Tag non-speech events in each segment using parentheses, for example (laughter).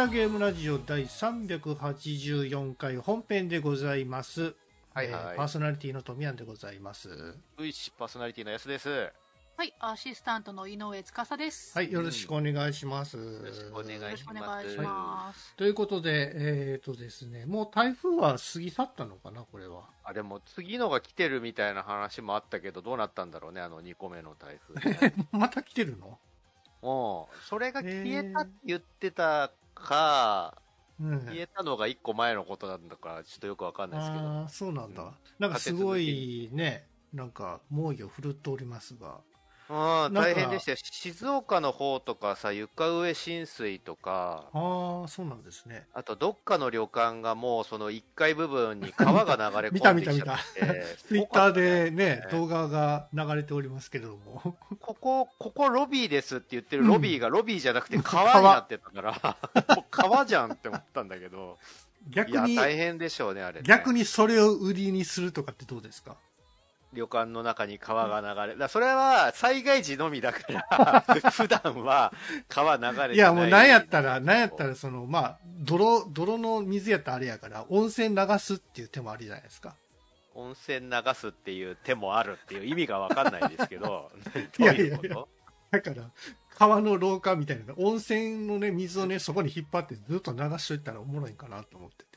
ダグダゲームラジオ第384回本編でございます。はいはいえーパーソナリティの富山でございます。ういしパーソナリティの安です。よはい、アシスタントの井上司です。はい、よろしくお願いします。よろしくお願よろしくおいします。願い。ということで、えっ、とですね、もう台風は過ぎ去ったのかな、これは。あ、でも次のが来てるみたいな話もあったけど、どうなったんだろうね、あの2個目の台風。(laughs) また来てるの？もう、それが消えたって言ってたか、うん。消えたのが1個前のことなんだから、ちょっとよくわかんないですけど。ああ、そうなんだ。うんなんかすごいね、なんか猛威を振るっておりますが。うん、なんか。大変でしたよ。静岡の方とかさ、床上浸水とか、ああ、そうなんですね。あとどっかの旅館がもうその1階部分に川が流れ込んできちゃって、(laughs) (laughs) ツイッターでね、動画が流れておりますけれども。ここ、ここロビーですって言ってるロビーがロビーじゃなくて川川になってたから、川。(laughs) じゃんって思ったんだけど、逆に、大変でしょうね、あれ、ね。逆にそれを売りにするとかってどうですか？旅館の中に川が流れ、だそれは災害時のみだから、(laughs) 普段は川流れてない。いや、もうなんやったら、なんやったら、その、まあ、泥、泥の水やったらあれやから、温泉流すっていう手もありじゃないですか。温泉流すっていう手もあるっていう意味がわかんないですけど、(laughs) いどうやいやいうやいこと？だから、川の廊下みたいな、温泉のね、水をね、そこに引っ張ってずっと流しといたらおもろいかなと思ってて。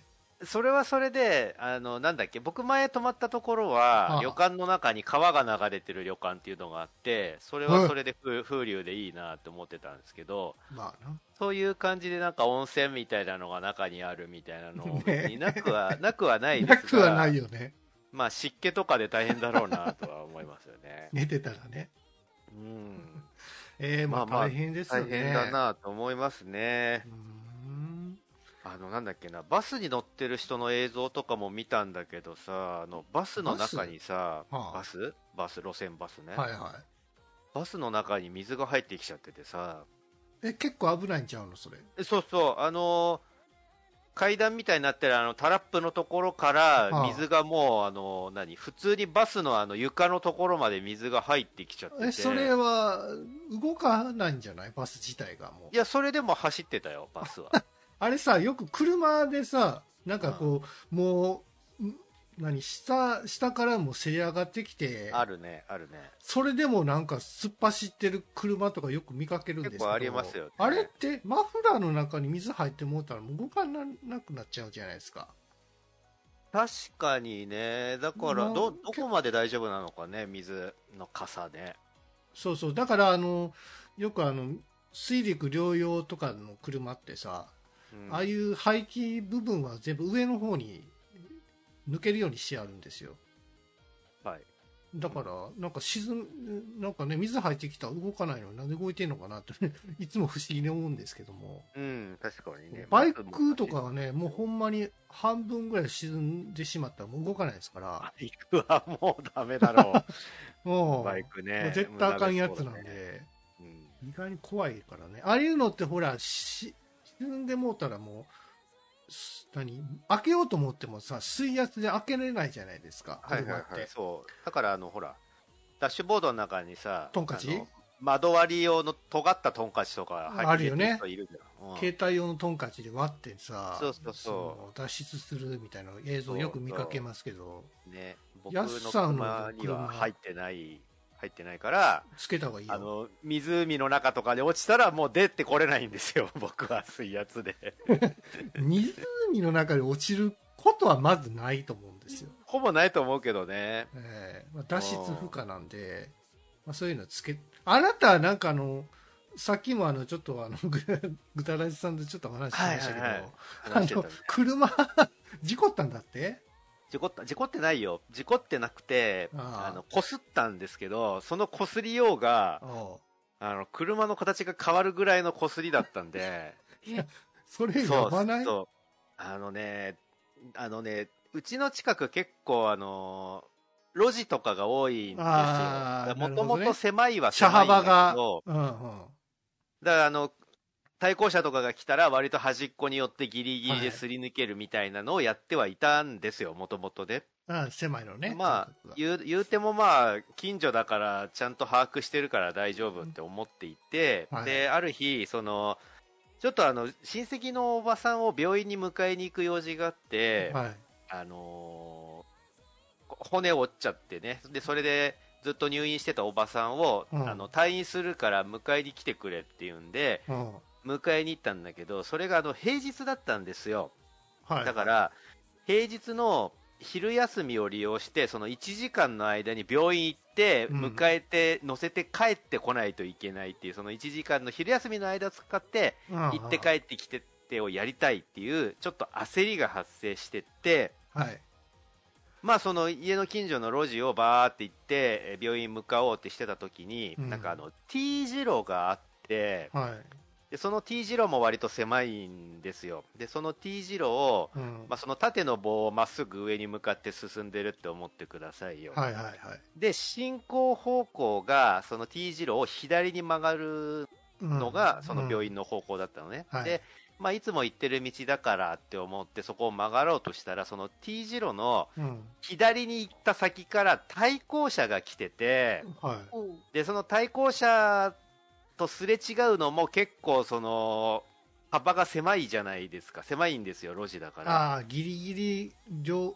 それはそれで、あの、なんだっけ、僕前泊まったところは旅館の中に川が流れてる旅館っていうのがあって、それはそれで風風流でいいなって思ってたんですけど、まあな。そういう感じでなんか温泉みたいなのが中にあるみたいなのになくは、なくはないでなすが、くはないよね。まあ湿気とかで大変だろうなとは思いますよね。(laughs) 寝てたらね。うん。ええまあ大変ですよ大ね。変だなと思いますねう。ーん。あの、なんだっけな、バスに乗ってる人の映像とかも見たんだけどさ、あの、バスの中にさ、バス？はあ。バス？バス路線バスね、はいはバスの中に水が入ってきちゃっててさ、い。え、結構危ないんちゃうのそれ？えそうそう、あのー階段みたいになってるあのタラップのところかはあ。ら水がもう、あの何？普通にバスのあの床のところまで水が入ってきちゃってて。え、それは、動かないんじゃない？バス自体がもう。い。やそれでも走ってたよバスは (laughs) あれさ、よく車でさ、なんかこう、もう、ん何、下、下からもせり上がってきて、あるねあるねそれでもなんか突っ走ってる車とかよく見かけるんですけど。結構ありますよねあれってマフラーの中に水入ってもうたらもう動かななくなっちゃうじゃないですか。確かにねだからまあどどこまで大丈夫なのかね水の傘ねそうそう。だからあの、よくあの、水陸両用とかの車ってさ、うん。ああいう排気部分は全部上の方に抜けるようにしてあるんですよ。はい。だから、なんか沈む、なんかね、水入ってきたら動かないのになんで動いてんのかなって、ね、(laughs) いつも不思議に思うんですけども。うん確かにね。バイクとかはね、もうほんまに半分ぐらい沈んでしまったらもう動かないですから、バイクはもうダメだろ (laughs) もうう、バイクね。絶対あかんやつなん無駄そうだね。で、うん。意外に怖いからね。ああいうのってほら、し沈んでもうたらもう、す何？開けようと思ってもさ、水圧で開けれないじゃないですか、はいはい。はい、そう。だから、あの、ほら、ダッシュボードの中にさ、トンカチ？窓割り用の尖ったトンカチとか入ってあるよね。人いるじゃん。うん。携帯用のトンカチで割ってさ、そうそうそう。の脱出するみたいな映像よく見かけますけど、ね、僕のやすさんの車に車は入ってない、入ってないから、つけた方がいいよ。あの、湖の中とかで落ちたらもう出てこれないんですよ、(laughs) 僕は水圧で。(laughs) 湖の中で落ちることはまずないと思うんですよ。ほぼないと思うけどね。えーまあ、脱出不可なんで、まあ、そういうのつけ、あなたはなんかあの、さっきもあの、ちょっとあの、ぐ (laughs) ぐたらじさんとちょっと話しましたけど、はいはいはいあの車、事故ったんだって？事故った、事故ってないよ。事故ってなくて、あの、擦ったんですけど、その擦りようが、あの、車の形が変わるぐらいの擦りだったんで、(laughs) それやばない？そう。あのね、あのね、うちの近く結構あの、路地とかが多いんですよ。もともと狭いは車狭いんだけ幅が、ど、うんうん。だからあの、対向車とかが来たら割と端っこに寄ってギリギリですり抜けるみたいなのをやってはいたんですよ、もともとで。あ狭いのね。まあ、言う、言うてもまあ、近所だから、ちゃんと把握してるから大丈夫って思っていて、はいで、ある日、その、ちょっとあの、親戚のおばさんを病院に迎えに行く用事があって、はい。あのー骨折っちゃってね。で、それでずっと入院してたおばさんを、うんあの、退院するから迎えに来てくれって言うんで、うん。迎えに行ったんだけど、それがあの、平日だったんですよ。はい。だから、平日の昼休みを利用して、その1時間の間に病院行って、うん迎えて、乗せて帰ってこないといけないっていう、その1時間の昼休みの間を使って、うん、行って帰ってきてってをやりたいっていう、ちょっと焦りが発生してって、はい。まあその家の近所の路地をバーって行って、え病院向かおうってしてた時に、うんなんかあの T 字路があって、はい。でその T 字路も割と狭いんですよ。で、その T 字路を、うん。まあ、その縦の棒をまっすぐ上に向かって進んでるって思ってくださいよ。はいはいはい。で、進行方向が、その T 字路を左に曲がるうんのが、その病院の方向だったのね。はいで、まあ、いつも行ってる道だからって思って、そこを曲がろうとしたら、その T 字路のうん。うん。左に行った先から対向車が来てて、はい。おうで、その対向車とすれ違うのも結構その、幅が狭いじゃないですか。狭いんですよ、路地だから。ああ、ギリギリ、両、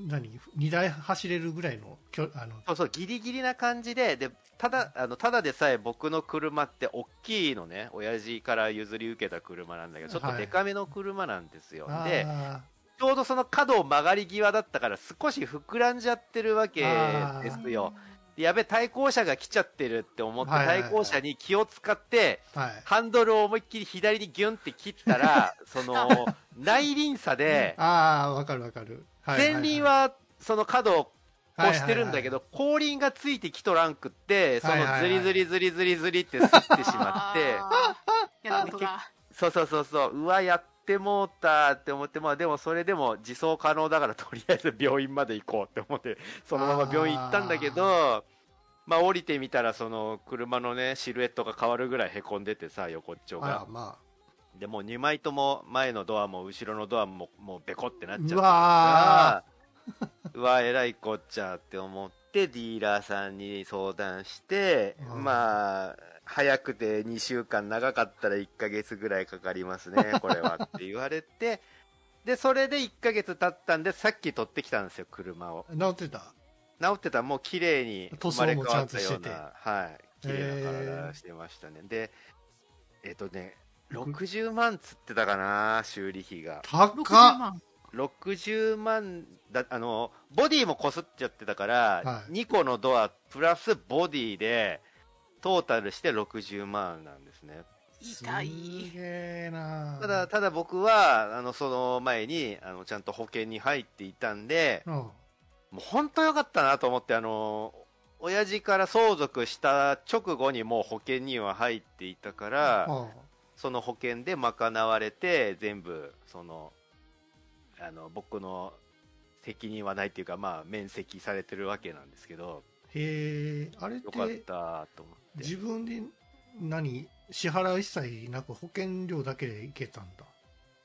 何？二台走れるぐらいの、あの、そうそう、ギリギリな感じで、で、ただ、あの、ただでさえ僕の車って大きいのね、親父から譲り受けた車なんだけど、ちょっとデカめの車なんですよ。で、あちょうどその角を曲がり際だったから少し膨らんじゃってるわけですよ。やべ、対向車が来ちゃってるって思って、対向車に気を使って。ハンドルを思いっきり左にギュンって切ったら、(laughs) その、内輪差で、(laughs) ああ、わかるわかる。はい前輪、はその角をはい越してるんだけど、後輪がついてきとらんくって、そのズリズリズリズリズリって吸ってしまって。(laughs) そうそうそうそう、うわ、やってもうたって思って、まあでもそれでも自走可能だからとりあえず病院まで行こうって思って、(laughs) そのまま病院行ったんだけど、まあ降りてみたらその車のね、シルエットが変わるぐらい凹んでてさ、横っちょが。ああ。までもう2枚とも前のドアも後ろのドアももうベコってなっちゃってうわ (laughs) うわえらいこっちゃって思ってディーラーさんに相談して、うん。まあ早くて2週間長かったら1ヶ月ぐらいかかりますね (laughs) これはって言われて。でそれで1ヶ月経ったんでさっき取ってきたんですよ車を。あ、治ってた？治ってた。らもう綺麗に塗生まれ変わったような。はい。綺麗な体してましたね。でえっ、とね60万つってたかな修理費が。高60っ万。60万だあのボディもこすっちゃってたから、はい。2個のドアプラスボディでトータルして60万なんですね痛い。すげえなただただ僕はあのその前にあのちゃんと保険に入っていたんでうん。もう本当良かったなと思ってあの親父から相続した直後にもう保険には入っていたから、あその保険で賄われて全部そのあの僕の責任はないっていうかまあ免責されてるわけなんですけどへえ、あれっ、よかってたと思って。自分で何支払い一切なく保険料だけでいけたんだ？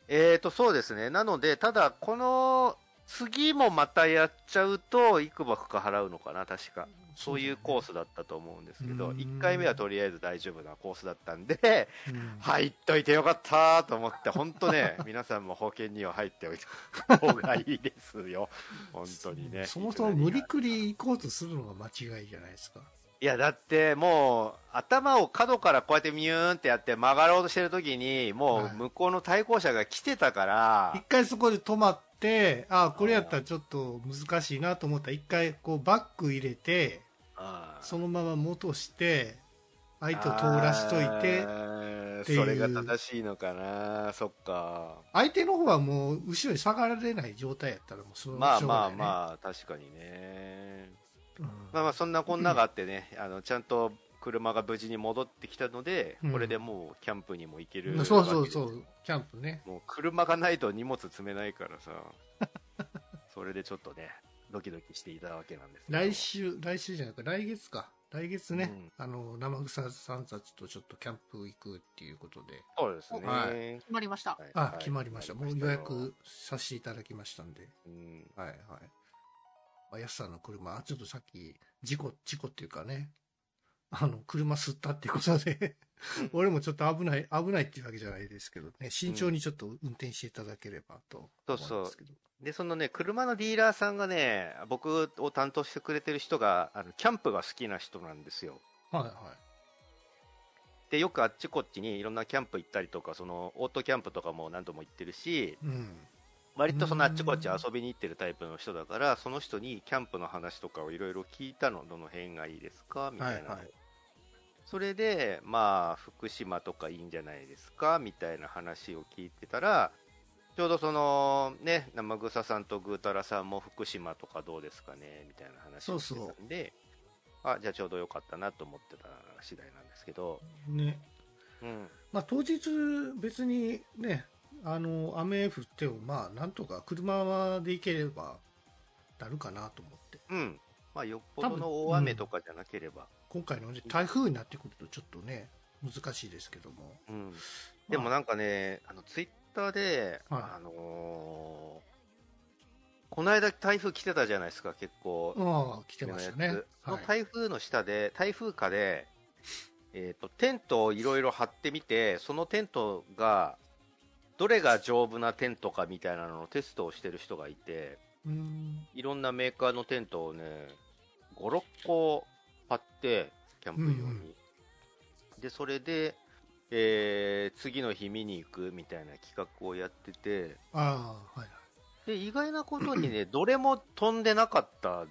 えーとそうですね。なのでただこの次もまたやっちゃうといくばくか払うのかな確かそういうコース。スだったと思うんですけどうん1回目はとりあえず大丈夫なコースだったんでうん入っといてよかったと思って、本当ね、(laughs) 皆さんも保険には入っておいた方がいいですよ。本当にね。そもそも無理くり行こうとするのが間違いじゃないですか。いや、だってもう、頭を角からこうやってミューンってやって曲がろうとしてる時に、もう向こうの対向車が来てたから、一回そこで止まって、ああ、これやったらちょっと難しいなと思った。ら、一回こうバック入れて、そのまま戻して、相手を通らしといてていう。それが正しいのかな、そっか。相手の方はもう後ろに下がられない状態やったらもうそのまあまああ、まあ、確かにね。うん。まあまあそんなこんながあってね、あのちゃんと車が無事に戻ってきたので、うん。これでもうキャンプにも行けるそうそうわけです。そう、キャンプね。もう車がないと荷物積めないからさ。(laughs) それでちょっとねドキドキしていたわけなんですけど。来週、来週じゃなく来月か。来月ね、うん。あの、生草さんたちとちょっとキャンプ行くっていうことで、そうですね、は決まりました。はい。あ、はい。決まりました。もう予約させていただきましたんで。うん。はいはい。まあ、安さんの車、あちょっとさっき、事故、事故っていうかね、あの、車吸ったっていうことで、俺もちょっと危ない、危ないっていうわけじゃないですけどね、慎重にちょっと運転していただければと思うんですけど。で、そのね、車のディーラーさんがね、僕を担当してくれてる人が、あの、キャンプが好きな人なんですよ。はいはい。で、よくあっちこっちにいろんなキャンプ行ったりとか、その、オートキャンプとかも何度も行ってるし、うん。割とそのあっちこっち遊びに行ってるタイプの人だから、その人にキャンプの話とかをいろいろ聞いたの、どの辺がいいですか？みたいな。はいはいそれで、まあ、福島とかいいんじゃないですかみたいな話を聞いてたら、ちょうどその、ね、生草さんとぐーたらさんも福島とかどうですかねみたいな話をしてたんで、あ、じゃあちょうどよかったなと思ってた次第なんですけど、ね。うん。まあ当日別にね、あの、雨降ってもまあなんとか車で行ければなるかなと思って。うん。まあ、よっぽどの大雨とかじゃなければ。今回のね台風になってくるとちょっとね、難しいですけども。うん。でもなんかね、あの、ツイッターで、はいあのーこの間台風来てたじゃないですか、結構。ああ、来てましたね。台風の下で、台風下で、えっ、と、テントをいろいろ張ってみて、そのテントが、どれが丈夫なテントかみたいなのをテストをしてる人がいて、うん。いろんなメーカーのテントをね、5、6個張って、キャンプ用に。うんうんで、それで、えー次の日見に行くみたいな企画をやってて、ああ、はい。で、意外なことにね、(clears throat) どれも飛んでなかったん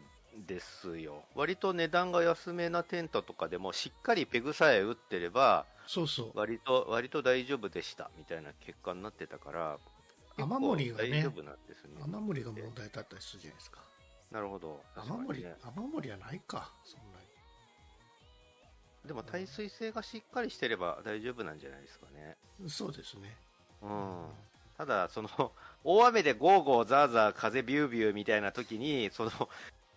ですよ。割と値段が安めなテントとかでも、しっかりペグさえ打ってれば、そうそう。割と、割と大丈夫でした、みたいな結果になってたから、雨漏りがね大丈夫なんですね。雨漏りが問題だったりするじゃないですか。なるほど。雨漏り、雨漏りはないか、そんなでも耐水性がしっかりしてれば大丈夫なんじゃないですかね。に。そうですね。うん。ただ、その、大雨でゴーゴーザーザー風ビュービューみたいな時に、その、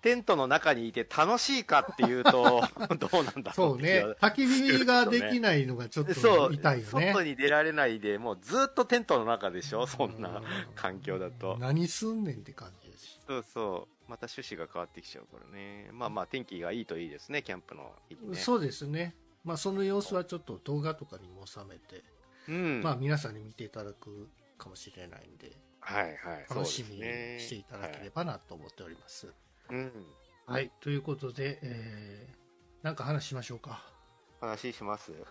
テントの中にいて楽しいかっていうと、(laughs) どうなんだろそううって気がね。焚き火ができないのがちょっそう、と痛いよね。外に出られないで、もうずっとテントの中でしょそんなうん環境だと。何すんねんって感じですし。そうそう。また趣旨が変わってきちゃうからね。まあまあ、天気がいいといいですね、キャンプの日にね。そうですね。まあその様子はちょっと動画とかにも収めて、うん。まあ皆さんに見ていただくかもしれないんで、はいはい。楽しみにしていただければなと思っております。はいうん。はい。ということで、えー、なんか話しましょうか。話します (laughs)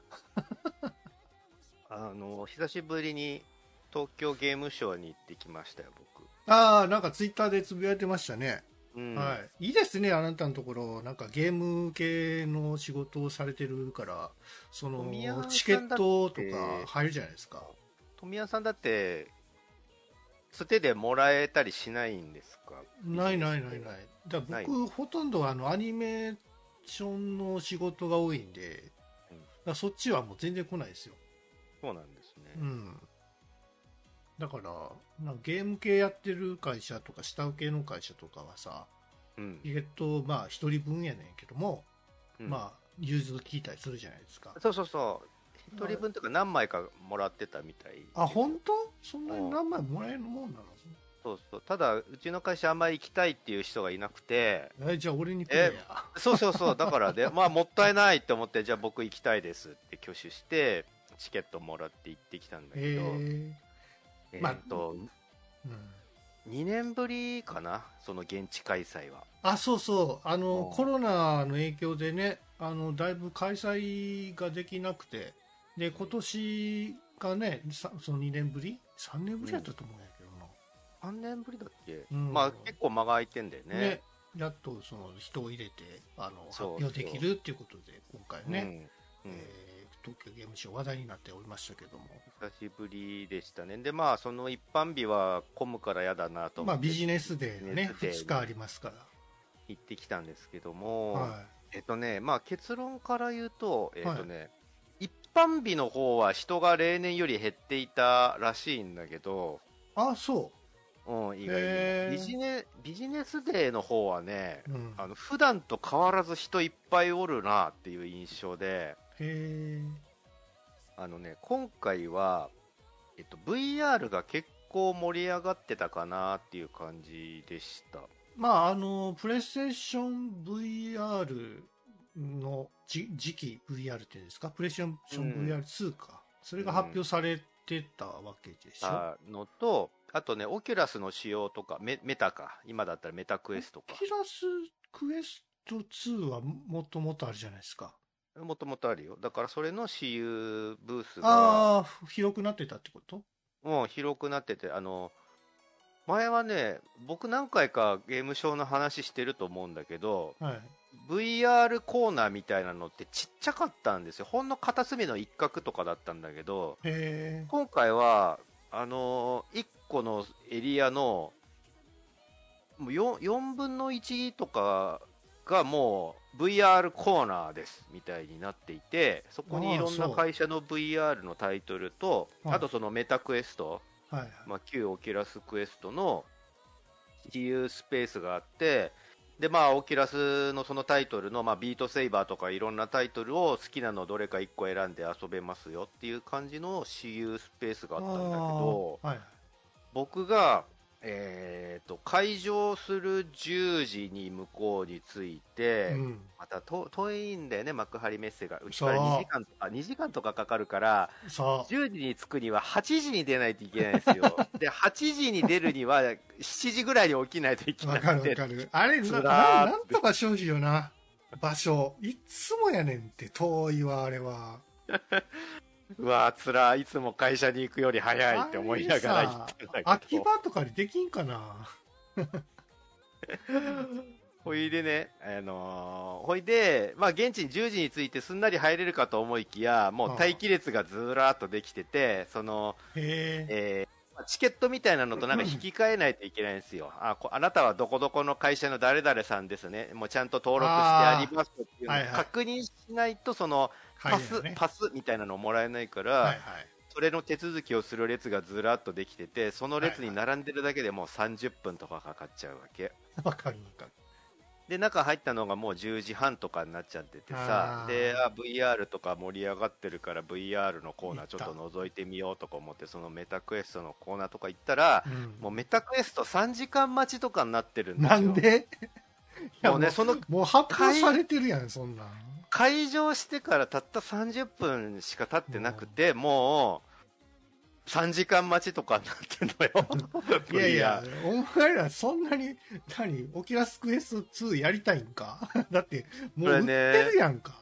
あの、久しぶりに東京ゲームショウに行ってきましたよ、僕。ああ、なんかツイッターでつぶやいてましたね。うん。はい。いいですね、あなたのところ。なんかゲーム系の仕事をされてるから、そのチケットとか入るじゃないですか。富谷さんだって、つてでもらえたりしないんですか？ないないないない。だ僕、ほとんどあの、アニメーションの仕事が多いんで、うんそっちはもう全然来ないですよ。そうなんですね。うん。だから、なんかゲーム系やってる会社とか、下請けの会社とかはさ、うん。意外とまあ、一人分やねんけども、うんまあ、融通聞いたりするじゃないですか。そうそうそう。一人分とか何枚かもらってたみたい。あ、本当？そんなに何枚もらえるもんなの？そうそう。ただ、うちの会社あんまり行きたいっていう人がいなくて、え、じゃあ俺にくれや。そうそうそう。だからで、まあもったいないって思って、じゃあ僕行きたいですって挙手して、チケットもらって行ってきたんだけえど、ーえまあーっと、うん。2年ぶりかなその現地開催は。あ、そうそう。あのう、んコロナの影響でね、あの、だいぶ開催ができなくて、で、今年がね、さその2年ぶり ?3 年ぶりだったと思うんやけどな。3年ぶりだっけ、うんまあ結構間が空いてんだよね。ね。やっとその人を入れて、あの、発表できるっていうことで、今回ね、うん。うんえー東京ゲームショウ話題になっておりましたけども。久しぶりでしたね。で、まあ、その一般日は混むから嫌だなと思まあ。ビジネスデーがね、デー2日ありますから。行ってきたんですけども、はえっとね、まあ結論から言うと、えっとね、一般日の方は人が例年より減っていたらしいんだけど、い。あ、そうん、意外に。ビジネ、ビジネスデーの方はね、う。うん。あの、普段と変わらず人いっぱいおるなっていう印象で、へーあのね、今回は、えっと、VR が結構盛り上がってたかなっていう感じでした。まあ、あの、プレイステーション VR のじ次期 VR っていうんですか、プレイステーション VR2 か、それが発表されてたわけでしょ？たのと、あとね、オキュラスの仕様とか、メメタか。今だったらメタクエストか。キラスクエスト2はもともとあるじゃないですか。もともとあるよ。だからそれの私有ブースが、ああ、広くなってたってこと？もう広くなってて、あの、前はね、僕何回かゲームショーの話してると思うんだけど、はい。VR コーナーみたいなのってちっちゃかったんですよ。ほんの片隅の一角とかだったんだけど。今回は、あのー、1個のエリアの、もう 4, 4分の1とかがもう VR コーナーですみたいになっていて、そこにいろんな会社の VR のタイトルと、はいあとそのメタクエスト、はいはい。まあ、旧オキュラスクエストの試遊スペースがあって、で、まあ、オキュラスのそのタイトルの、まあ、ビートセイバーとかいろんなタイトルを好きなのどれか1個選んで遊べますよっていう感じの試遊スペースがあったんだけど、はい。僕が、えーと、開場する10時に向こうに着いて、うん。またと遠いんだよね、幕張メッセが。うちから2時間とか、2時間とかかかるから、さ10時に着くには8時に出ないといけないんですよ。(laughs) で、8時に出るには7時ぐらいに起きないといけあ、なくてわかるわかる。あれ、ななんとか庄司よな。場所。いつもやねんって、遠いわ、あれは。(laughs) うわつらいつも会社に行くより早いって思いながら行ってんだけど。秋葉とかにできんかな？(laughs) ほいでね、あのーほいで、まあ現地に10時に着いてすんなり入れるかと思いきや、もう待機列がずらーっとできてて、その。えーチケットみたいなのとなんか引き換えないといけないんですよ。あこあなたはどこどこの会社の誰々さんですね。もうちゃんと登録してありますっていうのを確認しないと、そのパス、パスみたいなのをもらえないから、はいはい。それの手続きをする列がずらっとできてて、その列に並んでるだけでもう30分とかかかっちゃうわけ。(laughs) わかるわかる。で、中入ったのがもう10時半とかになっちゃっててさで、あ、VR とか盛り上がってるから VR のコーナーちょっと行覗いてみようとか思って、そのメタクエストのコーナーとか行ったら、うん。もうメタクエスト3時間待ちとかになってるんですよ。なんで？(laughs) もうね、そのもう発表されてるやん、そんなん。会場してからたった30分しか経ってなくて、もう、3時間待ちとかになってんのよ。(laughs) いやいや、お前らそんなに、何、オキラスクエスト2やりたいんか？(laughs) だって、もう売ってるやんか。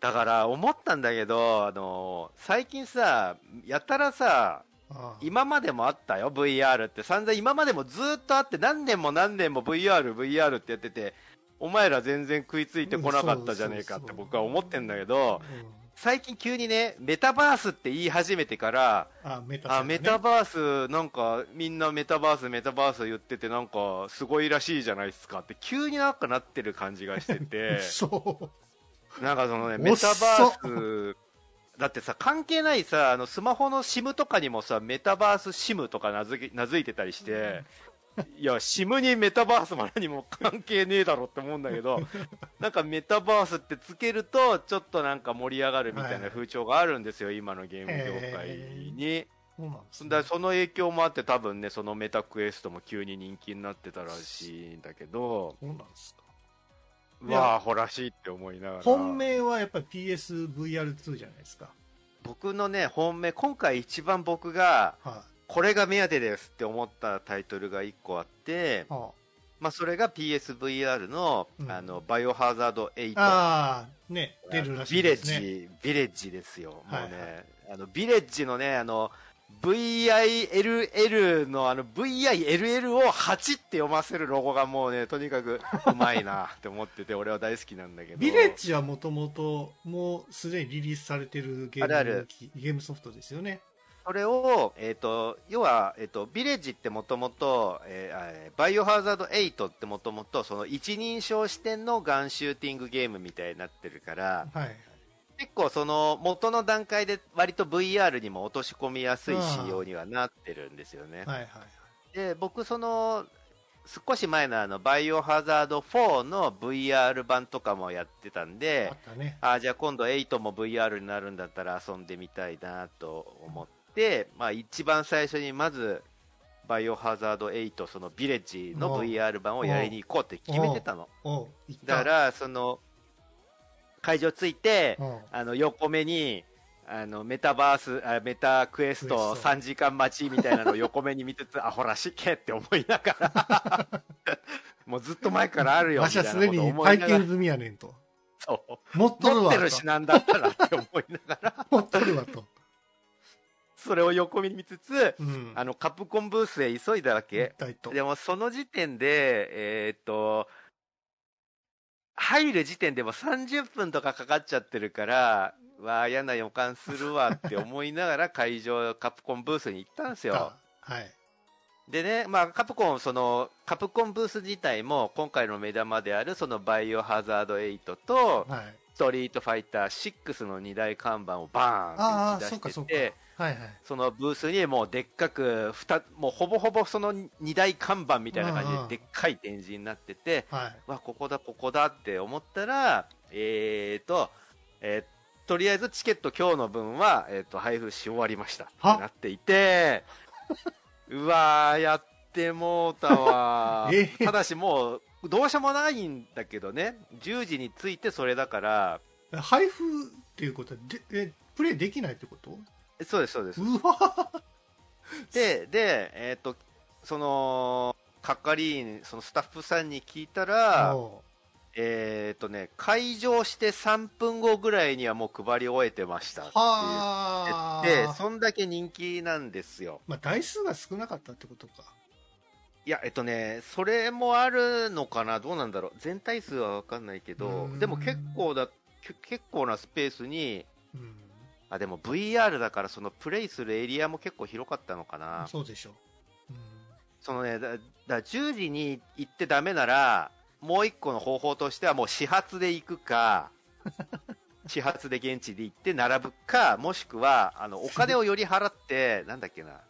だから思ったんだけど、あの最近さ、やたらさ、ああ今までもあったよ、VR って。散々今までもずっとあって、何年も何年も VR、VR ってやってて、お前ら全然食いついてこなかったじゃねえかって僕は思ってんだけど、うん最近急にね、メタバースって言い始めてから、あ、メタさんあ、ね。メタバース、なんか、みんなメタバース、メタバース言ってて、なんか、すごいらしいじゃないですかって、急になんかなってる感じがしてて、(laughs) そう。なんかそのね、メタそバース、だってさ、関係ないさ、あの、スマホの SIM とかにもさ、メタバース SIM とか名付け名付いてたりして、いや、SIM にメタバースも何も関係ねえだろって思うんだけど、(laughs) なんかメタバースってつけると、ちょっとなんか盛り上がるみたいな風潮があるんですよ、今のゲーム業界に。そうなんですねその影響もあって多分ね、そのメタクエストも急に人気になってたらしいんだけど、そうなんですか。うわあ、ほらしいって思いながら。本命はやっぱり PSVR2 じゃないですか。僕のね、本命、今回一番僕が、はこれが目当てですって思ったタイトルが1個あってい。、はまあそれが PSVR の、うんあの、バイオハザード8。あ、ああ、ね、出るらしビレッいですね。ジ、ビレッジですよ。もうね、はいはいあの、ビレッジのね、あの、VILL のあの VILL を8って読ませるロゴがもうね、とにかくうまいなって思ってて、(laughs) 俺は大好きなんだけど。ビレッジはもともと、もうすでにリリースされてるゲームゲームソフトですよね。それを、えっ、と、要は、えっ、と、ビレッジってもともと、えーえーバイオハザード8ってもともと、その一人称視点のガンシューティングゲームみたいになってるから、はい。結構その元の段階で割と VR にも落とし込みやすい仕様にはなってるんですよね。はいはい。で、僕その、少し前のあの、バイオハザード4の VR 版とかもやってたんであ、ね。あじゃあ今度8も VR になるんだったら遊んでみたいなと思って、まあ一番最初にまず、バイオハザード8、そのビレッジの VR 版をやりに行こうって決めてたの。だから、その、会場着いて、うんあの、横目に、あの、メタバース、あメタクエストクエスト3時間待ちみたいなのを横目に見つつ、(laughs) あ、ほら、しけって思いながら、(laughs) もうずっと前からあるよ、わみたいなことしはすでに思いながら体験、済みやねんと。そう。持っとるわと持ってる。しなんだったらって思いながら、(laughs) 持っとるわと。それを横目に見つつ、うん。あの、カプコンブースへ急いだわけ。でもその時点で、えーっと、入る時点でも30分とかかかっちゃってるから、わあ、嫌な予感するわって思いながら (laughs) 会場、カプコンブースに行ったんですよ。はい。でね、まあ、カプコン、その、カプコンブース自体も、今回の目玉である、その、バイオハザード8と、はい。ストリートファイター6の2大看板をバーンって打ち出してて、。はいはい。そのブースにもうでっかく、もうほぼほぼその2大看板みたいな感じででっかい展示になってて、はい。わ、ここだ、ここだって思ったら、えーと、えーとりあえずチケット今日の分は、えー、と配布し終わりましたっ。てはなっていて、(laughs) うわー、やってもうたわ (laughs) えー。ただしもう、どうしようもないんだけどね、10時に着いてそれだから、配布っていうことは、でえ、プレイできないってこと？そうです、そうです。うわで、で、えっ、と、その、係員、そのスタッフさんに聞いたら、おえっ、とね、会場して3分後ぐらいにはもう配り終えてましたっては言って、あ。そんだけ人気なんですよ。まあ、台数が少なかったってことか。いや、えっとね、それもあるのかな、どうなんだろう？全体数はわかんないけうどでも結構だ、け結構なスペースに、うん。あ、でも VR だからそのプレイするエリアも結構広かったのかな。そうでしょう。うんそのね、だだ10時に行ってダメなら、もう一個の方法としてはもう始発で行くか、(laughs) 始発で現地で行って並ぶか、もしくは、あの、お金をより払って、なんだっけな、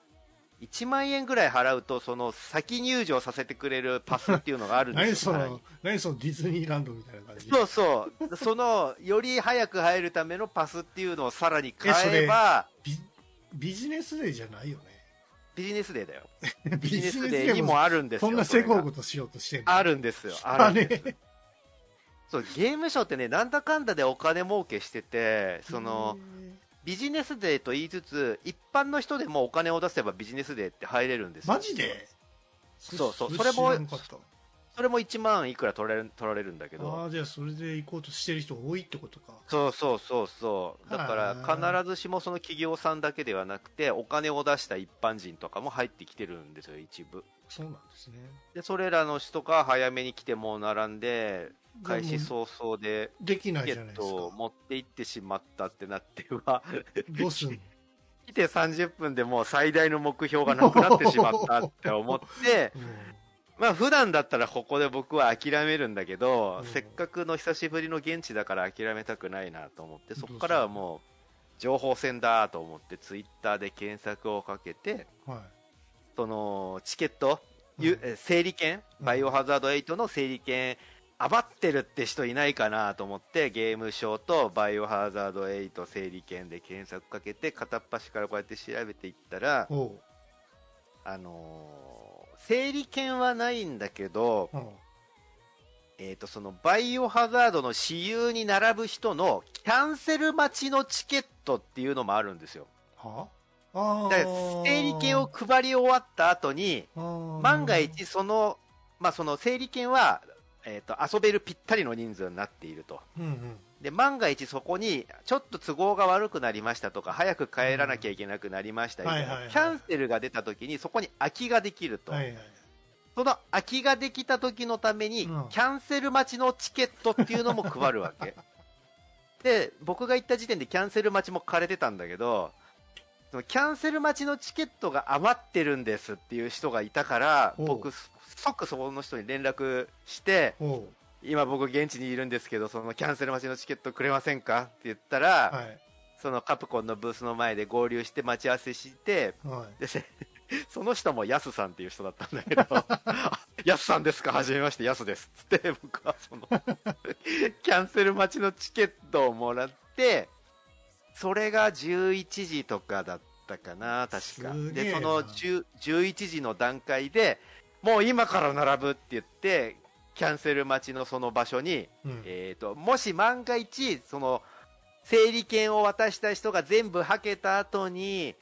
1万円ぐらい払うと、その、先入場させてくれるパスっていうのがあるんですよ。何その、何そのディズニーランドみたいな感じ。そうそう。その、より早く入るためのパスっていうのをさらに変えれば、ビビジネスデーじゃないよね。ビジネスデーだよ。ビ (laughs) ビジネスデーにもあるんですよ。そんなせこいことしようとしてんのあるんですよ。ああるんです。れそう、ゲームショーってね、なんだかんだでお金儲けしてて、その、ビジネスデーと言いつつ、一般の人でもお金を出せばビジネスデーって入れるんですよ。マジで？そうそうれそれもそれも1万いくら取られる取られるんだけあど。あじゃあそれで行こうとしてる人多いってことかそうそうそうそう。だかはら、必ずしもその企業さんだけではなくて、お金を出した一般人とかも入ってきてるんですよ、一部。そうなんですねで、それらの人が早めに来てもう並んで、開始早々で、できないチケッじゃないですか。トを持って行ってしまったってなっては、どうすんの？(laughs) 来て30分でもう最大の目標がなくなってしまったって思って、(laughs) うん。まあ普段だったらここで僕は諦めるんだけど、うん。せっかくの久しぶりの現地だから諦めたくないなと思って、そこからはもう情報戦だと思ってツイッターで検索をかけて、はい。そのチケット、ゆうん。え整理券、うん。バイオハザード8の整理券、余ってるって人いないかなと思って、ゲームショーとバイオハザード8整理券で検索かけて、片っ端からこうやって調べていったら、あのー整理券はないんだけど、うん。えっ、と、そのバイオハザードの私有に並ぶ人のキャンセル待ちのチケットっていうのもあるんですよ。は？あだから整理券を配り終わった後に、万万が一その、まあ、その整理券は、えっ、と、遊べるぴったりの人数になっていると。うんうんで、万が一そこに、ちょっと都合が悪くなりましたとか、早く帰らなきゃいけなくなりましたみたいな、キャンセルが出た時に、そこに空きができると。はいはいその空きができた時のために、うんキャンセル待ちのチケットっていうのも配るわけ。(laughs) で、僕が行った時点でキャンセル待ちも枯れてたんだけど、そのキャンセル待ちのチケットが余ってるんですっていう人がいたから、僕、即そこの人に連絡して、今僕現地にいるんですけど、そのキャンセル待ちのチケットくれませんかって言ったら、はい。そのカプコンのブースの前で合流して待ち合わせして、はい。でせ (laughs) その人もヤスさんっていう人だったんだけど、(laughs) あヤスさんですか、はじめまして、ヤスです。っつって、僕はその、キャンセル待ちのチケットをもらって、それが11時とかだったかな、確か。で、な。その10 11時の段階で、もう今から並ぶって言って、キャンセル待ちのその場所に、うん。えー、ともし万が一その整理券を渡した人が全部はけた後に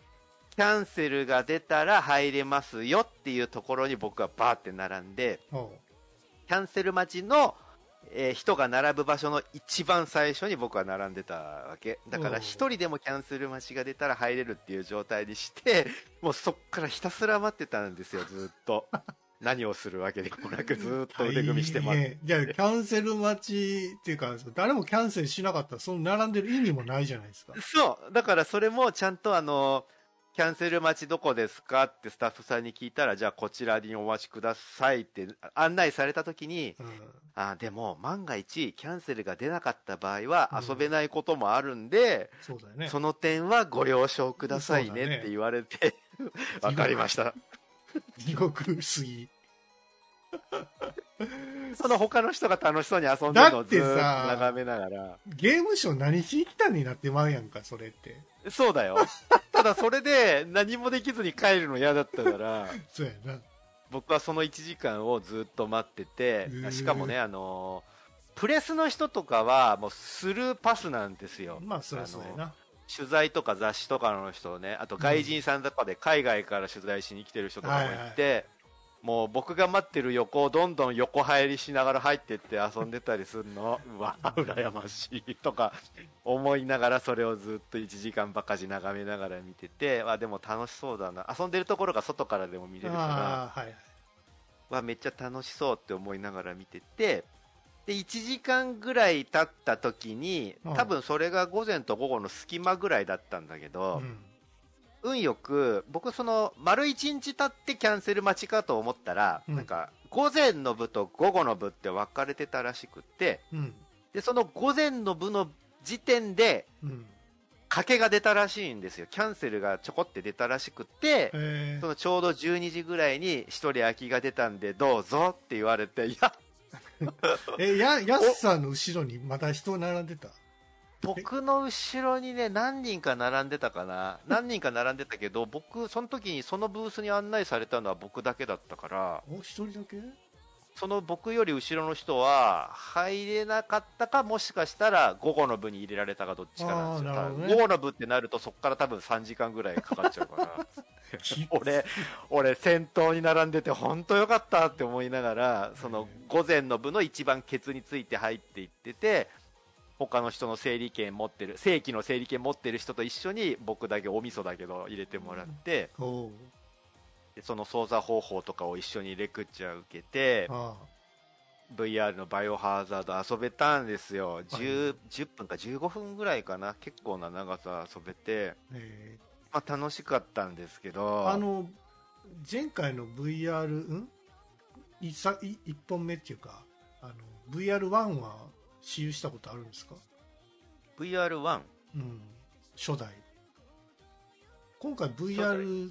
キャンセルが出たら入れますよっていうところに僕はバーって並んでキャンセル待ちの、えー人が並ぶ場所の一番最初に僕は並んでたわけ。だから一人でもキャンセル待ちが出たら入れるっていう状態にしてもうそっからひたすら待ってたんですよずっと。(laughs) 何をするわけでもなくずっと腕組みして待って。大変じゃあキャンセル待ちっていうか誰もキャンセルしなかったらその並んでる意味もないじゃないですか。そう。だからそれもちゃんとあの、キャンセル待ちどこですか？ってスタッフさんに聞いたら、じゃあこちらにお待ちくださいって案内された時に、うん。あでも万が一キャンセルが出なかった場合はうん。遊べないこともあるんで、そうだよね。その点はご了承くださいねねって言われて、(laughs) わかりました。地獄すぎ。(laughs) その他の人が楽しそうに遊んでるのをずーっと眺めながら。ゲームショー何しに来たになってまうやんかそれって。そうだよ。ただそれで何もできずに帰るの嫌だったから、(laughs) そうやな。僕はその1時間をずっと待っててしかもね、あのプレスの人とかはもうスルーパスなんですよ。まあそそうやな。取材とか雑誌とかの人をねあと外人さんとかで海外から取材しに来てる人とかもいて、もう僕が待ってる横をどんどん横入りしながら入ってって遊んでたりするの。う (laughs) わ羨ましいとか思いながらそれをずっと1時間ばかし眺めながら見ててあでも楽しそうだな。遊んでるところが外からでも見れるから。はいわめっちゃ楽しそうって思いながら見てて。で1時間ぐらい経った時にうん。多分それが午前と午後の隙間ぐらいだったんだけど、うん運よく僕その丸1日経ってキャンセル待ちかと思ったら、うん。なんか午前の部と午後の部って分かれてたらしくってうん。でその午前の部の時点でうん。賭けが出たらしいんですよ。キャンセルがちょこって出たらしくって、えそのちょうど12時ぐらいに1人空きが出たんでどうぞって言われていやー、(laughs) えややすさんの後ろにまた人並んでた？僕の後ろにね何人か並んでたかな？何人か並んでたけど僕その時にそのブースに案内されたのは僕だけだったから。お一人だけ？その僕より後ろの人は入れなかったかもしかしたら午後の部に入れられたかどっちかなんですよ、ね。午後の部ってなるとそこから多分3時間ぐらいかかっちゃうから。(laughs) 俺俺先頭に並んでて本当よかったって思いながらその午前の部の一番ケツについて入っていってて他の人の整理券持ってる正規の整理券持ってる人と一緒に僕だけお味噌だけど入れてもらっておう。でその操作方法とかを一緒にレクチャー受けてあ VR のバイオハザード遊べたんですよ。10, はい。10分か15分ぐらいかな。結構な長さ遊べて、あえ。まあ、楽しかったんですけーど。あの前回の VR ん？一さい一本目っていうかあの VR1 は使用したことあるんですか？VR1 うん。初代。今回 VR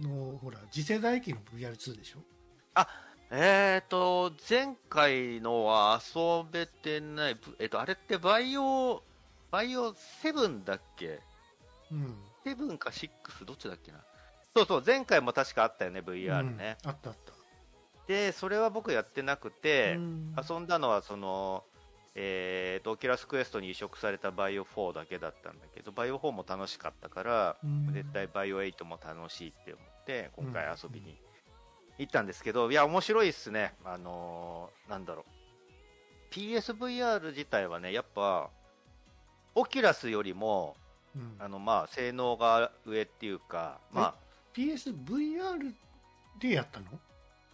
のほら次世代機の VR2 でしょ？えーと前回のは遊べてない、ぶえっとあれってバイオバイオ7だっけ？うん。7か6どっちだっけな？そうそう前回も確かあったよね VR ね、うん。あったあった。でそれは僕やってなくて、うん。遊んだのはその、えーと、オキュラスクエストに移植されたバイオ4だけだったんだけど、バイオ4も楽しかったから、うん。絶対バイオ8も楽しいって思って、今回遊びに行ったんですけど、いや、面白いっすね。あのーなんだろう。PSVR 自体はね、やっぱ、オキュラスよりも、うん。あの、まあ、性能が上っていうか、ま PSVR でやったの？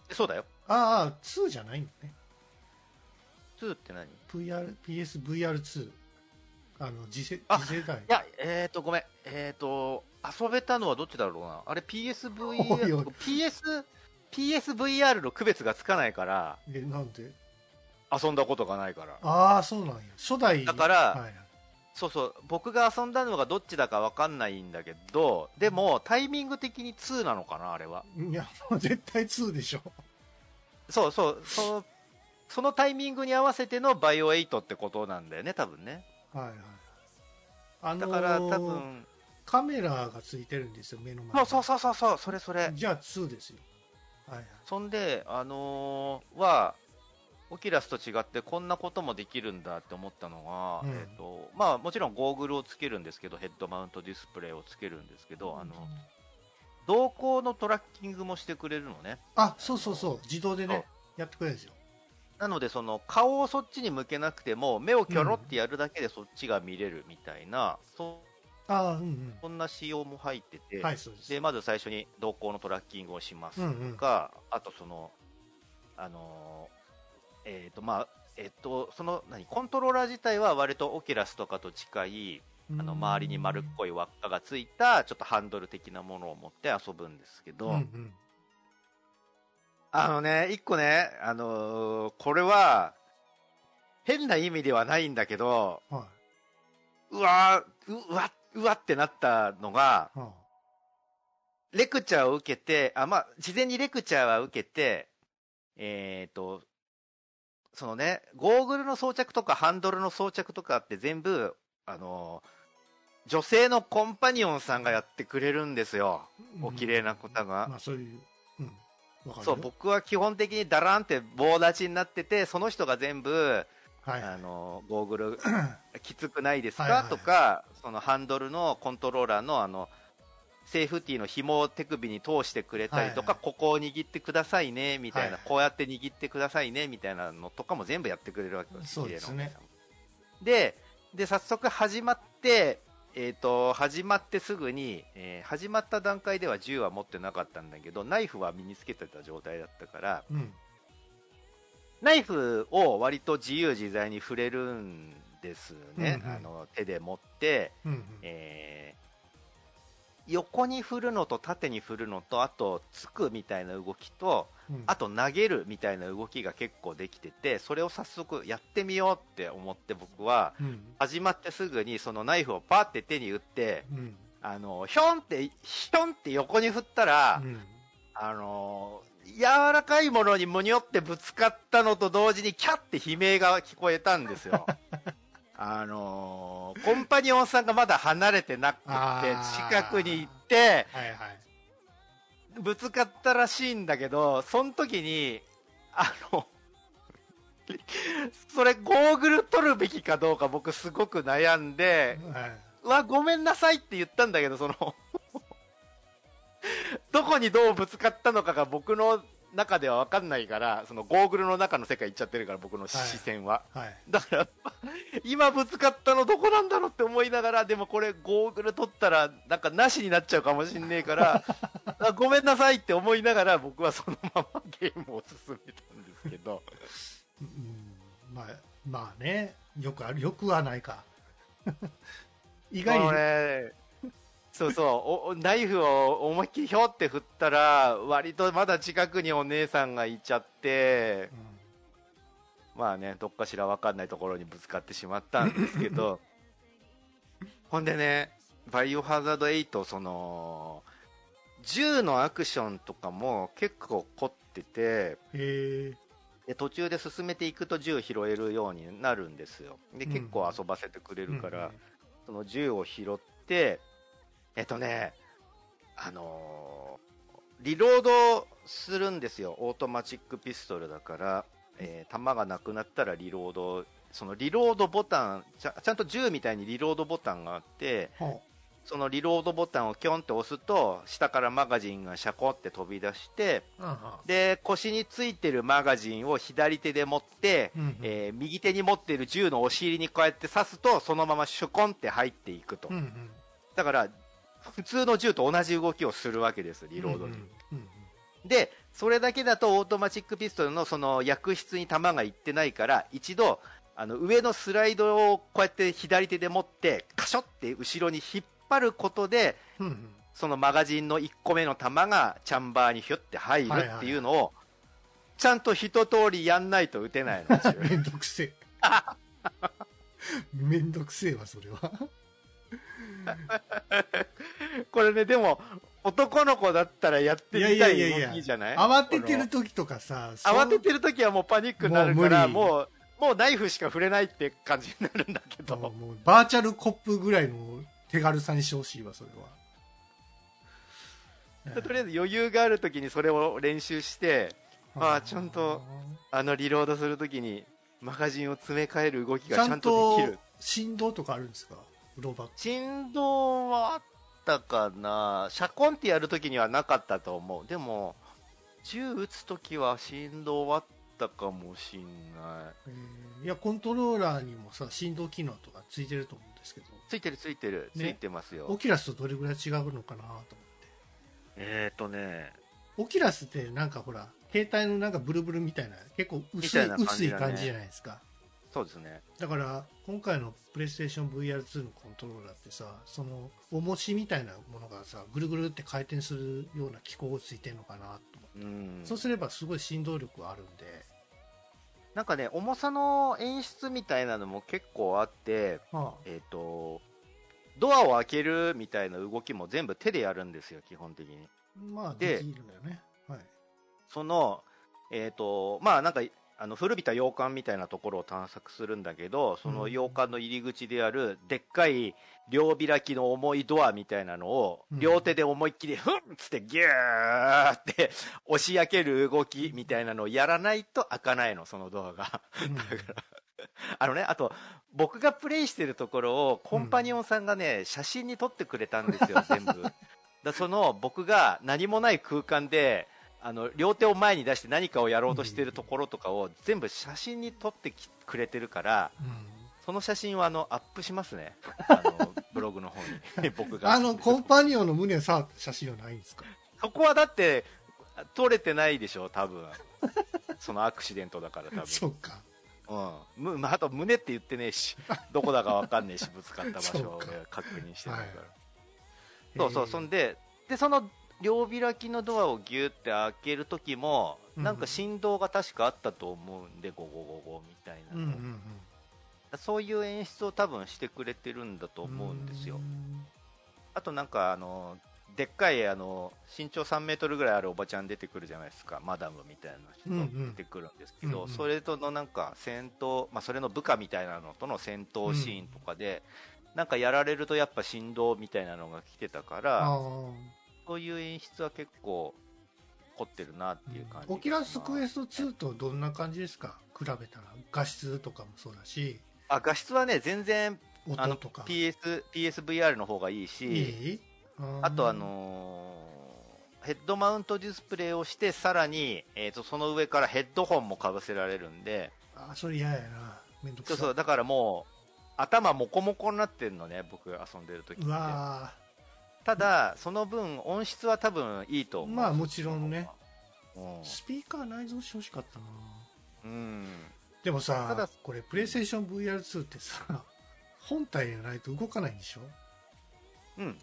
あ、そうだよ。ああ2じゃないんだね2って何？い VR PSVR2 あの次世あ次世代。や、えーと、ごめん。えーと、遊べたのはどっちだろうな。あれ PSVR い、PS、PSVR の区別がつかないから、えなんで？遊んだことがないから。ああそうなんや。初代。だからはい、そうそう、僕が遊んだのがどっちだかわかんないんだけど、でも、タイミング的に2なのかな、あれは。いやもう絶対2でしょ。そうそう、その、そのタイミングに合わせてのバイオ8ってことなんだよね、多分ね。はいはい。あのーだから多分、カメラがついてるんですよ目の前そうそうそうそうそう、それそれ。じゃあ2ですよ。はいはい。そんで、あのーは、オキュラスと違ってこんなこともできるんだって思ったのが、うん。えっとまあ、もちろんゴーグルをつけるんですけどヘッドマウントディスプレイをつけるんですけど、あの動向のトラッキングもしてくれるのね。あそうそうそう。自動でねやってくれるんですよなのでその顔をそっちに向けなくても目をキョロってやるだけでそっちが見れるみたいな、そあうんうん。そんな仕様も入ってて、はいそうです。でまず最初に動向のトラッキングをしますうんうんとか、あとその、あのーえっ、とまあ、えっ、と、その何コントローラー自体は割とオキュラスとかと近い、あの周りに丸っこい輪っかがついたちょっとハンドル的なものを持って遊ぶんですけど、うんうんあのね、一個ね、あのーこれは変な意味ではないんだけど、はうわーううわうわってなったのが、いはレクチャーを受けて、あ、まあ、事前にレクチャーは受けて、えっ、と、そのね、ゴーグルの装着とかハンドルの装着とかって全部、あの、女性のコンパニオンさんがやってくれるんですよ。あお綺麗な方が。まあそういうそう、僕は基本的にダランって棒立ちになってて、その人が全部、はい。あの、ゴーグル (clears throat) きつくないですか、はいはいはい。とか、そのハンドルのコントローラーのあの、セーフティーの紐を手首に通してくれたりとか、はいここを握ってくださいね、みたいな、はい。はいこうやって握ってくださいね、みたいなのとかも全部やってくれるわけですそうですね。で、で、早速始まって、えっ、と、始まってすぐに、えー始まった段階では銃は持ってなかったんだけど、ナイフは身につけてた状態だったから、うん。ナイフを割と自由自在に触れるんですね、うんうん。あの手で持って、うんうん。えー横に振るのと縦に振るのとあとつくみたいな動きとうん。あと投げるみたいな動きが結構できててそれを早速やってみようって思って僕はうん。始まってすぐにそのナイフをパーって手に打ってうん。あのひょんってひょんって横に振ったら、うん。あのー柔らかいものにむにょってぶつかったのと同時にキャッて悲鳴が聞こえたんですよ。(laughs) あのーコンパニオンさんがまだ離れてなくて近くに行ってはいはいぶつかったらしいんだけどその時にあの (laughs) それゴーグル取るべきかどうか僕すごく悩んではい。うわ、ごめんなさいって言ったんだけど、その、(laughs) どこにどうぶつかったのかが僕の中では分かんないから、そのゴーグルの中の世界行っちゃってるから、僕の視線は。はい。だから、(laughs) 今ぶつかったのどこなんだろうって思いながら、でもこれゴーグル取ったら、なんかなしになっちゃうかもしんねえから、(laughs) あごめんなさいって思いながら、僕はそのままゲームを進めたんですけど、うんまあまあね。よくあるよくはないか。意外にそうそう。おおナイフを思いっきりひょって振ったら割とまだ近くにお姉さんがいちゃってまあねどっかしら分かんないところにぶつかってしまったんですけど。(laughs) ほんでねバイオハザード8その銃のアクションとかも結構凝っててで途中で進めていくと銃拾えるようになるんですよ。でうん。結構遊ばせてくれるから、うん。その銃を拾って、えっとね、あのーリロードするんですよ。オートマチックピストルだから、えー弾がなくなったらリロード、そのリロードボタンちゃ、ちゃんと銃みたいにリロードボタンがあって、ほそのリロードボタンをキョンって押すと、下からマガジンがシャコって飛び出して、で、腰についてるマガジンを左手で持って、うんうん。えー右手に持っている銃のお尻にこうやって刺すとそのままシュコンって入っていくと、うんうん。だから普通の銃と同じ動きをするわけですリロードに、でそれだけだとオートマチックピストルのその薬室に弾がいってないから一度あの上のスライドをこうやって左手で持ってカショって後ろに引っ張ることでうんうん。そのマガジンの1個目の弾がチャンバーにヒュッて入るっていうのをちゃんと一通りやんないと撃てないの。銃 (laughs) めんどくせえ。(laughs) めんどくせえわそれは (laughs) これね、でも、男の子だったらやってみたい動きじゃない？慌ててる時とかさ慌ててる時はもうパニックになるから、もう無もう、ナイフしか触れないって感じになるんだけど、もうバーチャルコップぐらいの手軽さにしてほしいわそれは。とりあえず余裕がある時にそれを練習して、あー。ちゃんとあのリロードするときにマガジンを詰め替える動きがちゃんとできとる振動とかあるんですか？ブ振動はあったかな。シャコンってやるときにはなかったと思う。でも銃撃つときは振動はあったかもしんない。えーいやコントローラーにもさ振動機能とかついてると思うんですけど。ついてるついてる、ね。ついてますよ。オキュラスとどれぐらい違うのかなと思って。えっ、ー、とね。オキュラスってなんかほら携帯のなんかブルブルみたいな結構薄いみたいな感薄い感じじゃないですかそうですね。だから今回のプレイステーション VR2 のコントローラーってさその重しみたいなものがさぐるぐるって回転するような機構がついてるのかなと思って、うん。そうすればすごい振動力はあるんで、なんかね重さの演出みたいなのも結構あってはえっ、とドアを開けるみたいな動きも全部手でやるんですよ基本的に。あ、まあでできるんだよね。はい。そのえっ、とまあなんかあの古びた洋館みたいなところを探索するんだけどその洋館の入り口であるでっかい両開きの重いドアみたいなのをうん。両手で思いっきりフンっつってギューって押し開ける動きみたいなのをやらないと開かないのそのドアがうん。あのねあと僕がプレイしてるところをコンパニオンさんがね写真に撮ってくれたんですよ (laughs) 全部。だその僕が何もない空間であの両手を前に出して何かをやろうとしてるところとかを全部写真に撮ってきくれてるからその写真はあのアップしますね。(laughs) あのブログの方に。(laughs) 僕が。あのコンパニオンの胸を触った写真はないんですか？そこはだって撮れてないでしょ多分。(laughs) そのアクシデントだから多分。そうか。うん。むまあ、あと胸って言ってねえしどこだか分かんねえしぶつかった場所を確認してないから、はい。そうそう、えーそんででその両開きのドアをギュって開ける時も、うん。なんか振動が確かあったと思うんでゴゴゴゴみたいなの、うんうんうん。そういう演出を多分してくれてるんだと思うんですよ。あとなんかあのでっかいあの身長3メートルぐらいあるおばちゃん出てくるじゃないですか。マダムみたいな人うんうん。出てくるんですけど、うんうん。それとのなんか戦闘、まあ、それの部下みたいなのとの戦闘シーンとかで、なんかやられるとやっぱ振動みたいなのが来てたからあそういう演出は結構凝ってるなっていう感じーオキュラスクエスト2とどんな感じですか？比べたら。画質とかもそうだし。あ画質はね全然あの音とか PS PSVR の方がいいしいい？あとあのーヘッドマウントディスプレイをしてさらに、えー、とその上からヘッドホンもかぶせられるんで。あそれ嫌やな。めんどくさ。そうそうだからもう頭モコモコになってるのね僕遊んでる時ってうわただその分音質は多分いいと思う。まあもちろんね。スピーカー内蔵してほしかったな。うん。でもたさだこれプレイステーション VR2 ってさ本体じゃないと動かないんでしょ？うん。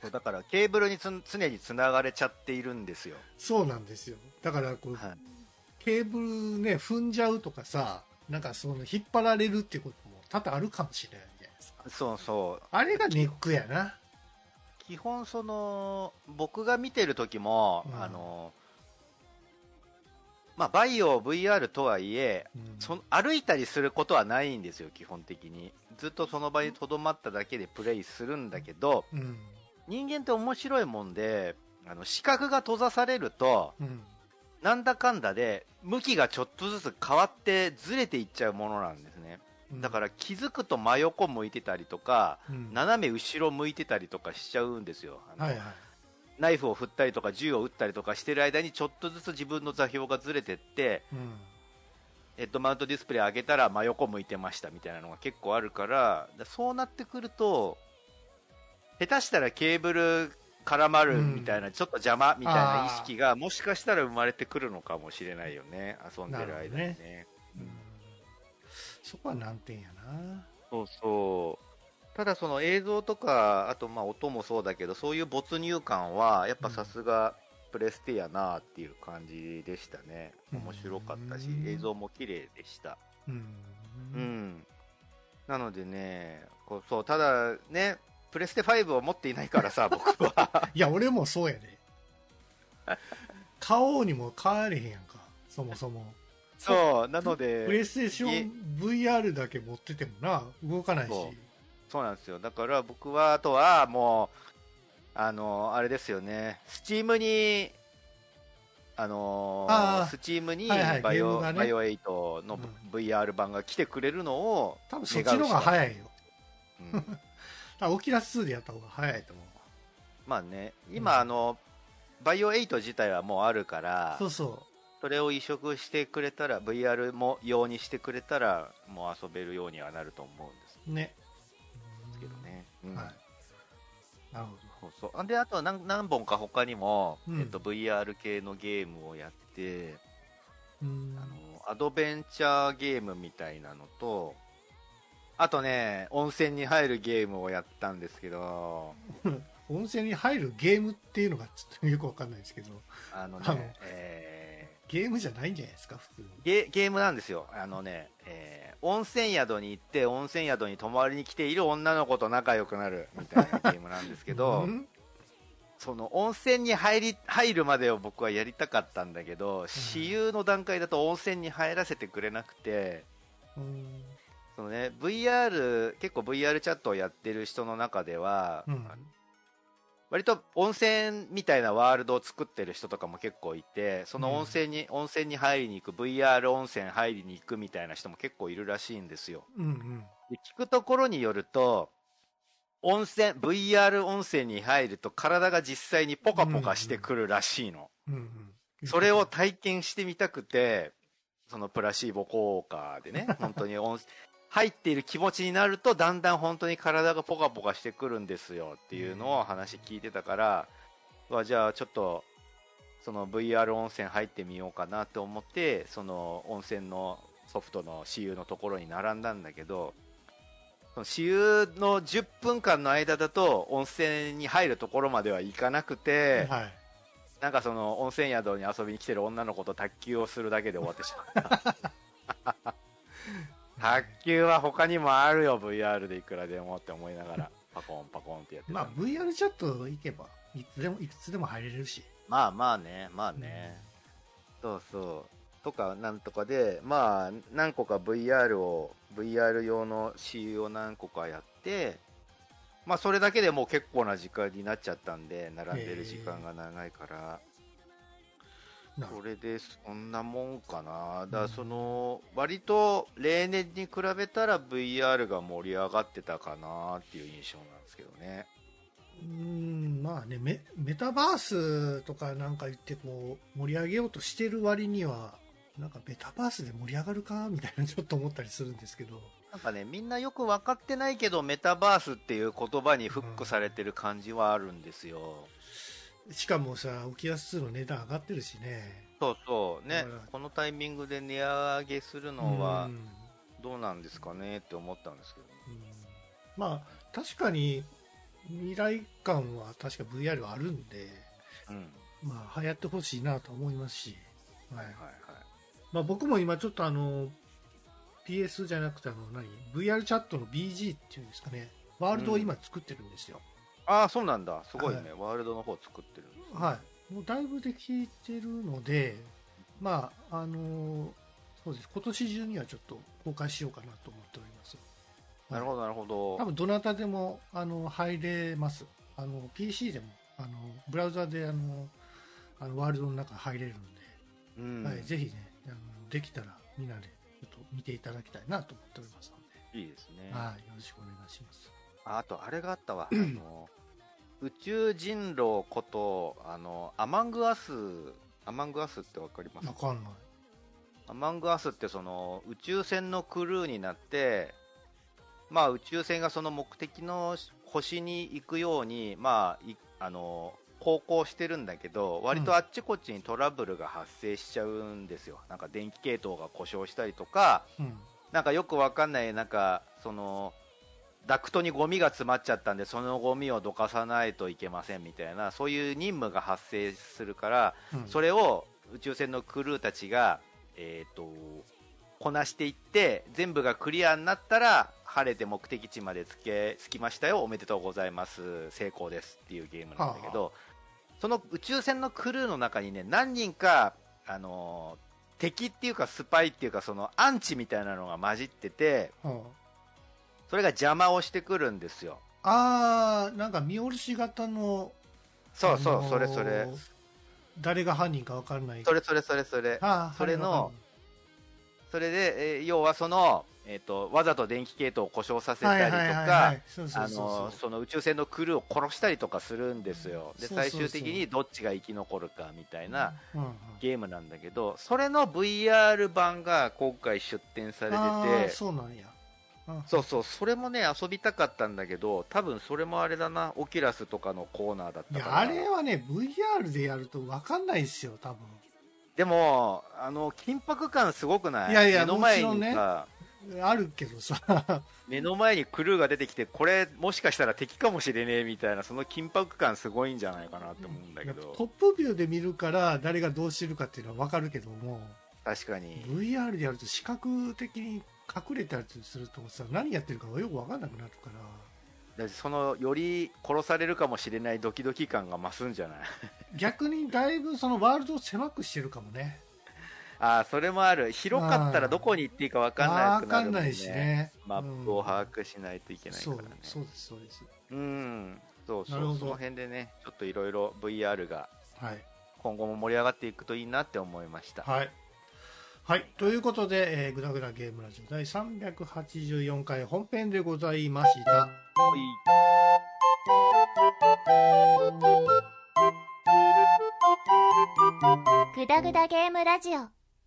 そうだからケーブルにつ常につながれちゃっているんですよ、そうなんですよ。だからこう、はい、ケーブルね踏んじゃうとかさなんかその引っ張られるってことも多々あるかもしれないじゃないですか。そうそう。あれがネックやな基本その僕が見てる時も、うん。あのまあバイオ VR とはいえうん。その歩いたりすることはないんですよ基本的に。ずっとその場にとどまっただけでプレイするんだけどうん。人間って面白いもんであの視覚が閉ざされるとうん。なんだかんだで向きがちょっとずつ変わってずれていっちゃうものなんですだから気づくと真横向いてたりとかうん。斜め後ろ向いてたりとかしちゃうんですよ。はいはい。ナイフを振ったりとか銃を撃ったりとかしてる間にちょっとずつ自分の座標がずれてってうん。ヘッドマウントディスプレイ上げたら真横向いてましたみたいなのが結構あるからだそうなってくると下手したらケーブル絡まるみたいな、ちょっと邪魔みたいな意識がもしかしたら生まれてくるのかもしれないよね遊んでる間になるね。うんそこは難点やな。そうそう。ただその映像とかあとまあ音もそうだけどそういう没入感はやっぱさすがプレステやなっていう感じでしたね。面白かったしうん映像も綺麗でした。うん。うん。なのでねこうそうただねプレステ5を持っていないからさ (laughs) 僕は。いや俺もそうやで。(laughs) 買おうにも買えれへんやんかそもそもそうなのプレイでステーション VR だけ持っててもな動かないし。そう。そうなんですよ。だから僕はあとはもうあのあれですよね。スチームにあのあー。スチームにはいはいバイオ、ゲームがね。バイオ8のうん。VR 版が来てくれるのを、多分そっちの方が早いよ。うん。(laughs) だオキュラス2でやった方が早いと思う。まあね、今、うんあの、バイオ8自体はもうあるからそ、うそそれを移植してくれたら、VR も用にしてくれたら、もう遊べるようにはなると思うんです。うねけどね。うん。はい。なるほそうそう。あであと何何本か他にも、うん。えっと、VR 系のゲームをやって、どうん。あのアドベンチャーゲームみたいなのとあとね温泉に入るゲームをやったんですけど (laughs) 温泉に入るゲームっていうのがちょっとよくわかんないですけど。あのねあの。えーゲームじゃないんじゃないですか普通。にゲゲームなんですよ。あのね、えー温泉宿に行って温泉宿に泊まりに来ている女の子と仲良くなるみたいな (laughs) ゲームなんですけど、うん？その温泉に入り入るまでを僕はやりたかったんだけど、私有の段階だと温泉に入らせてくれなくて、うん。そのね、VR、結構 VR チャットをやってる人の中では、うん割と温泉みたいなワールドを作ってる人とかも結構いて、その温泉に、温泉に入りに行く、VR 温泉入りに行くみたいな人も結構いるらしいんですよ。うんうんで聞くところによると、温泉、VR 温泉に入ると体が実際にポカポカしてくるらしいの。うんうんそれを体験してみたくて、そのプラシーボ効果でね、本当に温入っている気持ちになると、だんだん本当に体がポカポカしてくるんですよっていうのを話聞いてたから、うわじゃあちょっと、その VR 温泉入ってみようかなと思って、その温泉のソフトの私有のところに並んだんだけど、その私有の10分間の間だと温泉に入るところまでは行かなくて、はいなんかその温泉宿に遊びに来てる女の子と卓球をするだけで終わってしまった。卓球は他にもあるよ、VR でいくらでもって思いながら、パコンパコンってやってた。まあ VR チャット行けばいつでもいくつでも入れるしまあまあね、まあね。そうそう。とかなんとかで、まあ、何個か VR を、VR 用の CU を何個かやって、まあそれだけでもう結構な時間になっちゃったんで、並んでる時間が長いから、なるそれでそんなもんかな。だその、割と例年に比べたら VR が盛り上がってたかなっていう印象なんですけどね。うーんまあねメメタバースとかなんか言ってこう盛り上げようとしてる割にはなんかメタバースで盛り上がるかみたいなちょっと思ったりするんですけどなんかね、みんなよく分かってないけど、メタバースっていう言葉にフックされてる感じはあるんですよ。しかもさオキュラス2の値段上がってるしね。そうそう。ね。このタイミングで値上げするのはうん。どうなんですかねって思ったんですけど。うん。まあ確かに未来感は確か VR はあるんでうん。まあ流行ってほしいなと思いますし、はい。はいはい。まあ、僕も今ちょっとあの PS じゃなくてあの何？VR チャットの BG っていうんですかね。ワールドを今作ってるんですよ、ああ、そうなんだ。すごいね。はい。ワールドの方作ってるんですね。はい。もうだいぶできてるのでまああのそうです。今年中にはちょっと公開しようかなと思っております。なるほど、なるほど。多分どなたでもあの入れます。あの PC でもあのブラウザであのあのワールドの中入れるので、うん。はい、ぜひねあのできたらみんなでちょっと見ていただきたいなと思っておりますので、いいですね。はい、よろしくお願いしますああと、あれがあったわ。あの、宇宙人狼こと、あの、アマングアス、アマングアスってわかります？わかんないアマングアスってその宇宙船のクルーになって、まあ宇宙船がその目的の星に行くように、まあ、いあの、航行してるんだけど、割とあっちこっちにトラブルが発生しちゃうんですよ。なんか電気系統が故障したりとか、うんなんかよくわかんない、なんか、その、ダクトにゴミが詰まっちゃったんで、そのゴミをどかさないといけませんみたいな、そういう任務が発生するから、うん。それを宇宙船のクルーたちが、えっ、と、こなしていって、全部がクリアになったら、晴れて目的地まで着け、着きましたよ、おめでとうございます、成功ですっていうゲームなんだけど、その宇宙船のクルーの中にね、何人か、あのー敵っていうかスパイっていうか、そのアンチみたいなのが混じってて、はそれが邪魔をしてくるんですよ。あ、あーなんか見下ろし型のそうそう、あのーそれそれ。誰が犯人か分からないそれそれそれそれ。それのそれで、えー要はその、えっ、と、わざと電気系統を故障させたはいりとかあの、その宇宙船のクルーを殺したりとかするんですよ。で、最終的にどっちが生き残るかみたいなゲームなんだけど、それの VR 版が今回出展されああてて、そうなんやうんそうそう、それもね、遊びたかったんだけど、多分それもあれだな、オキュラスとかのコーナーだっいやたから。あれはね VR でやると分かんないですよ多分。でも、あの、緊迫感すごくない？いやいや目の前にさ、あるけどさ。(laughs) 目の前にクルーが出てきて、これ、もしかしたら敵かもしれねえみたいな、その緊迫感すごいんじゃないかなって思うんだけトど、ップビューで見るから誰がどうしてるかっていうのは分かるけども。確かに。VR でやると視覚的に隠れたりするとさ何やってるかがよく分かんなくなるからだその、より殺されるかもしれないドキドキ感が増すんじゃない？(laughs) 逆にだいぶそのワールドを狭くしてるかもねああ、それもある。広かったらどこに行っていいか分かんなくなるもんね。分かんないしねマップを把握しないといけないからね。そうですそうですうん。そうそう。その辺でね、ちょっといろいろ VR がはい今後も盛り上がっていくといいなって思いました。はい。はい。ということで、えー、ぐだぐだゲームラジオ第384回本編でございました。グダグダゲームラジオ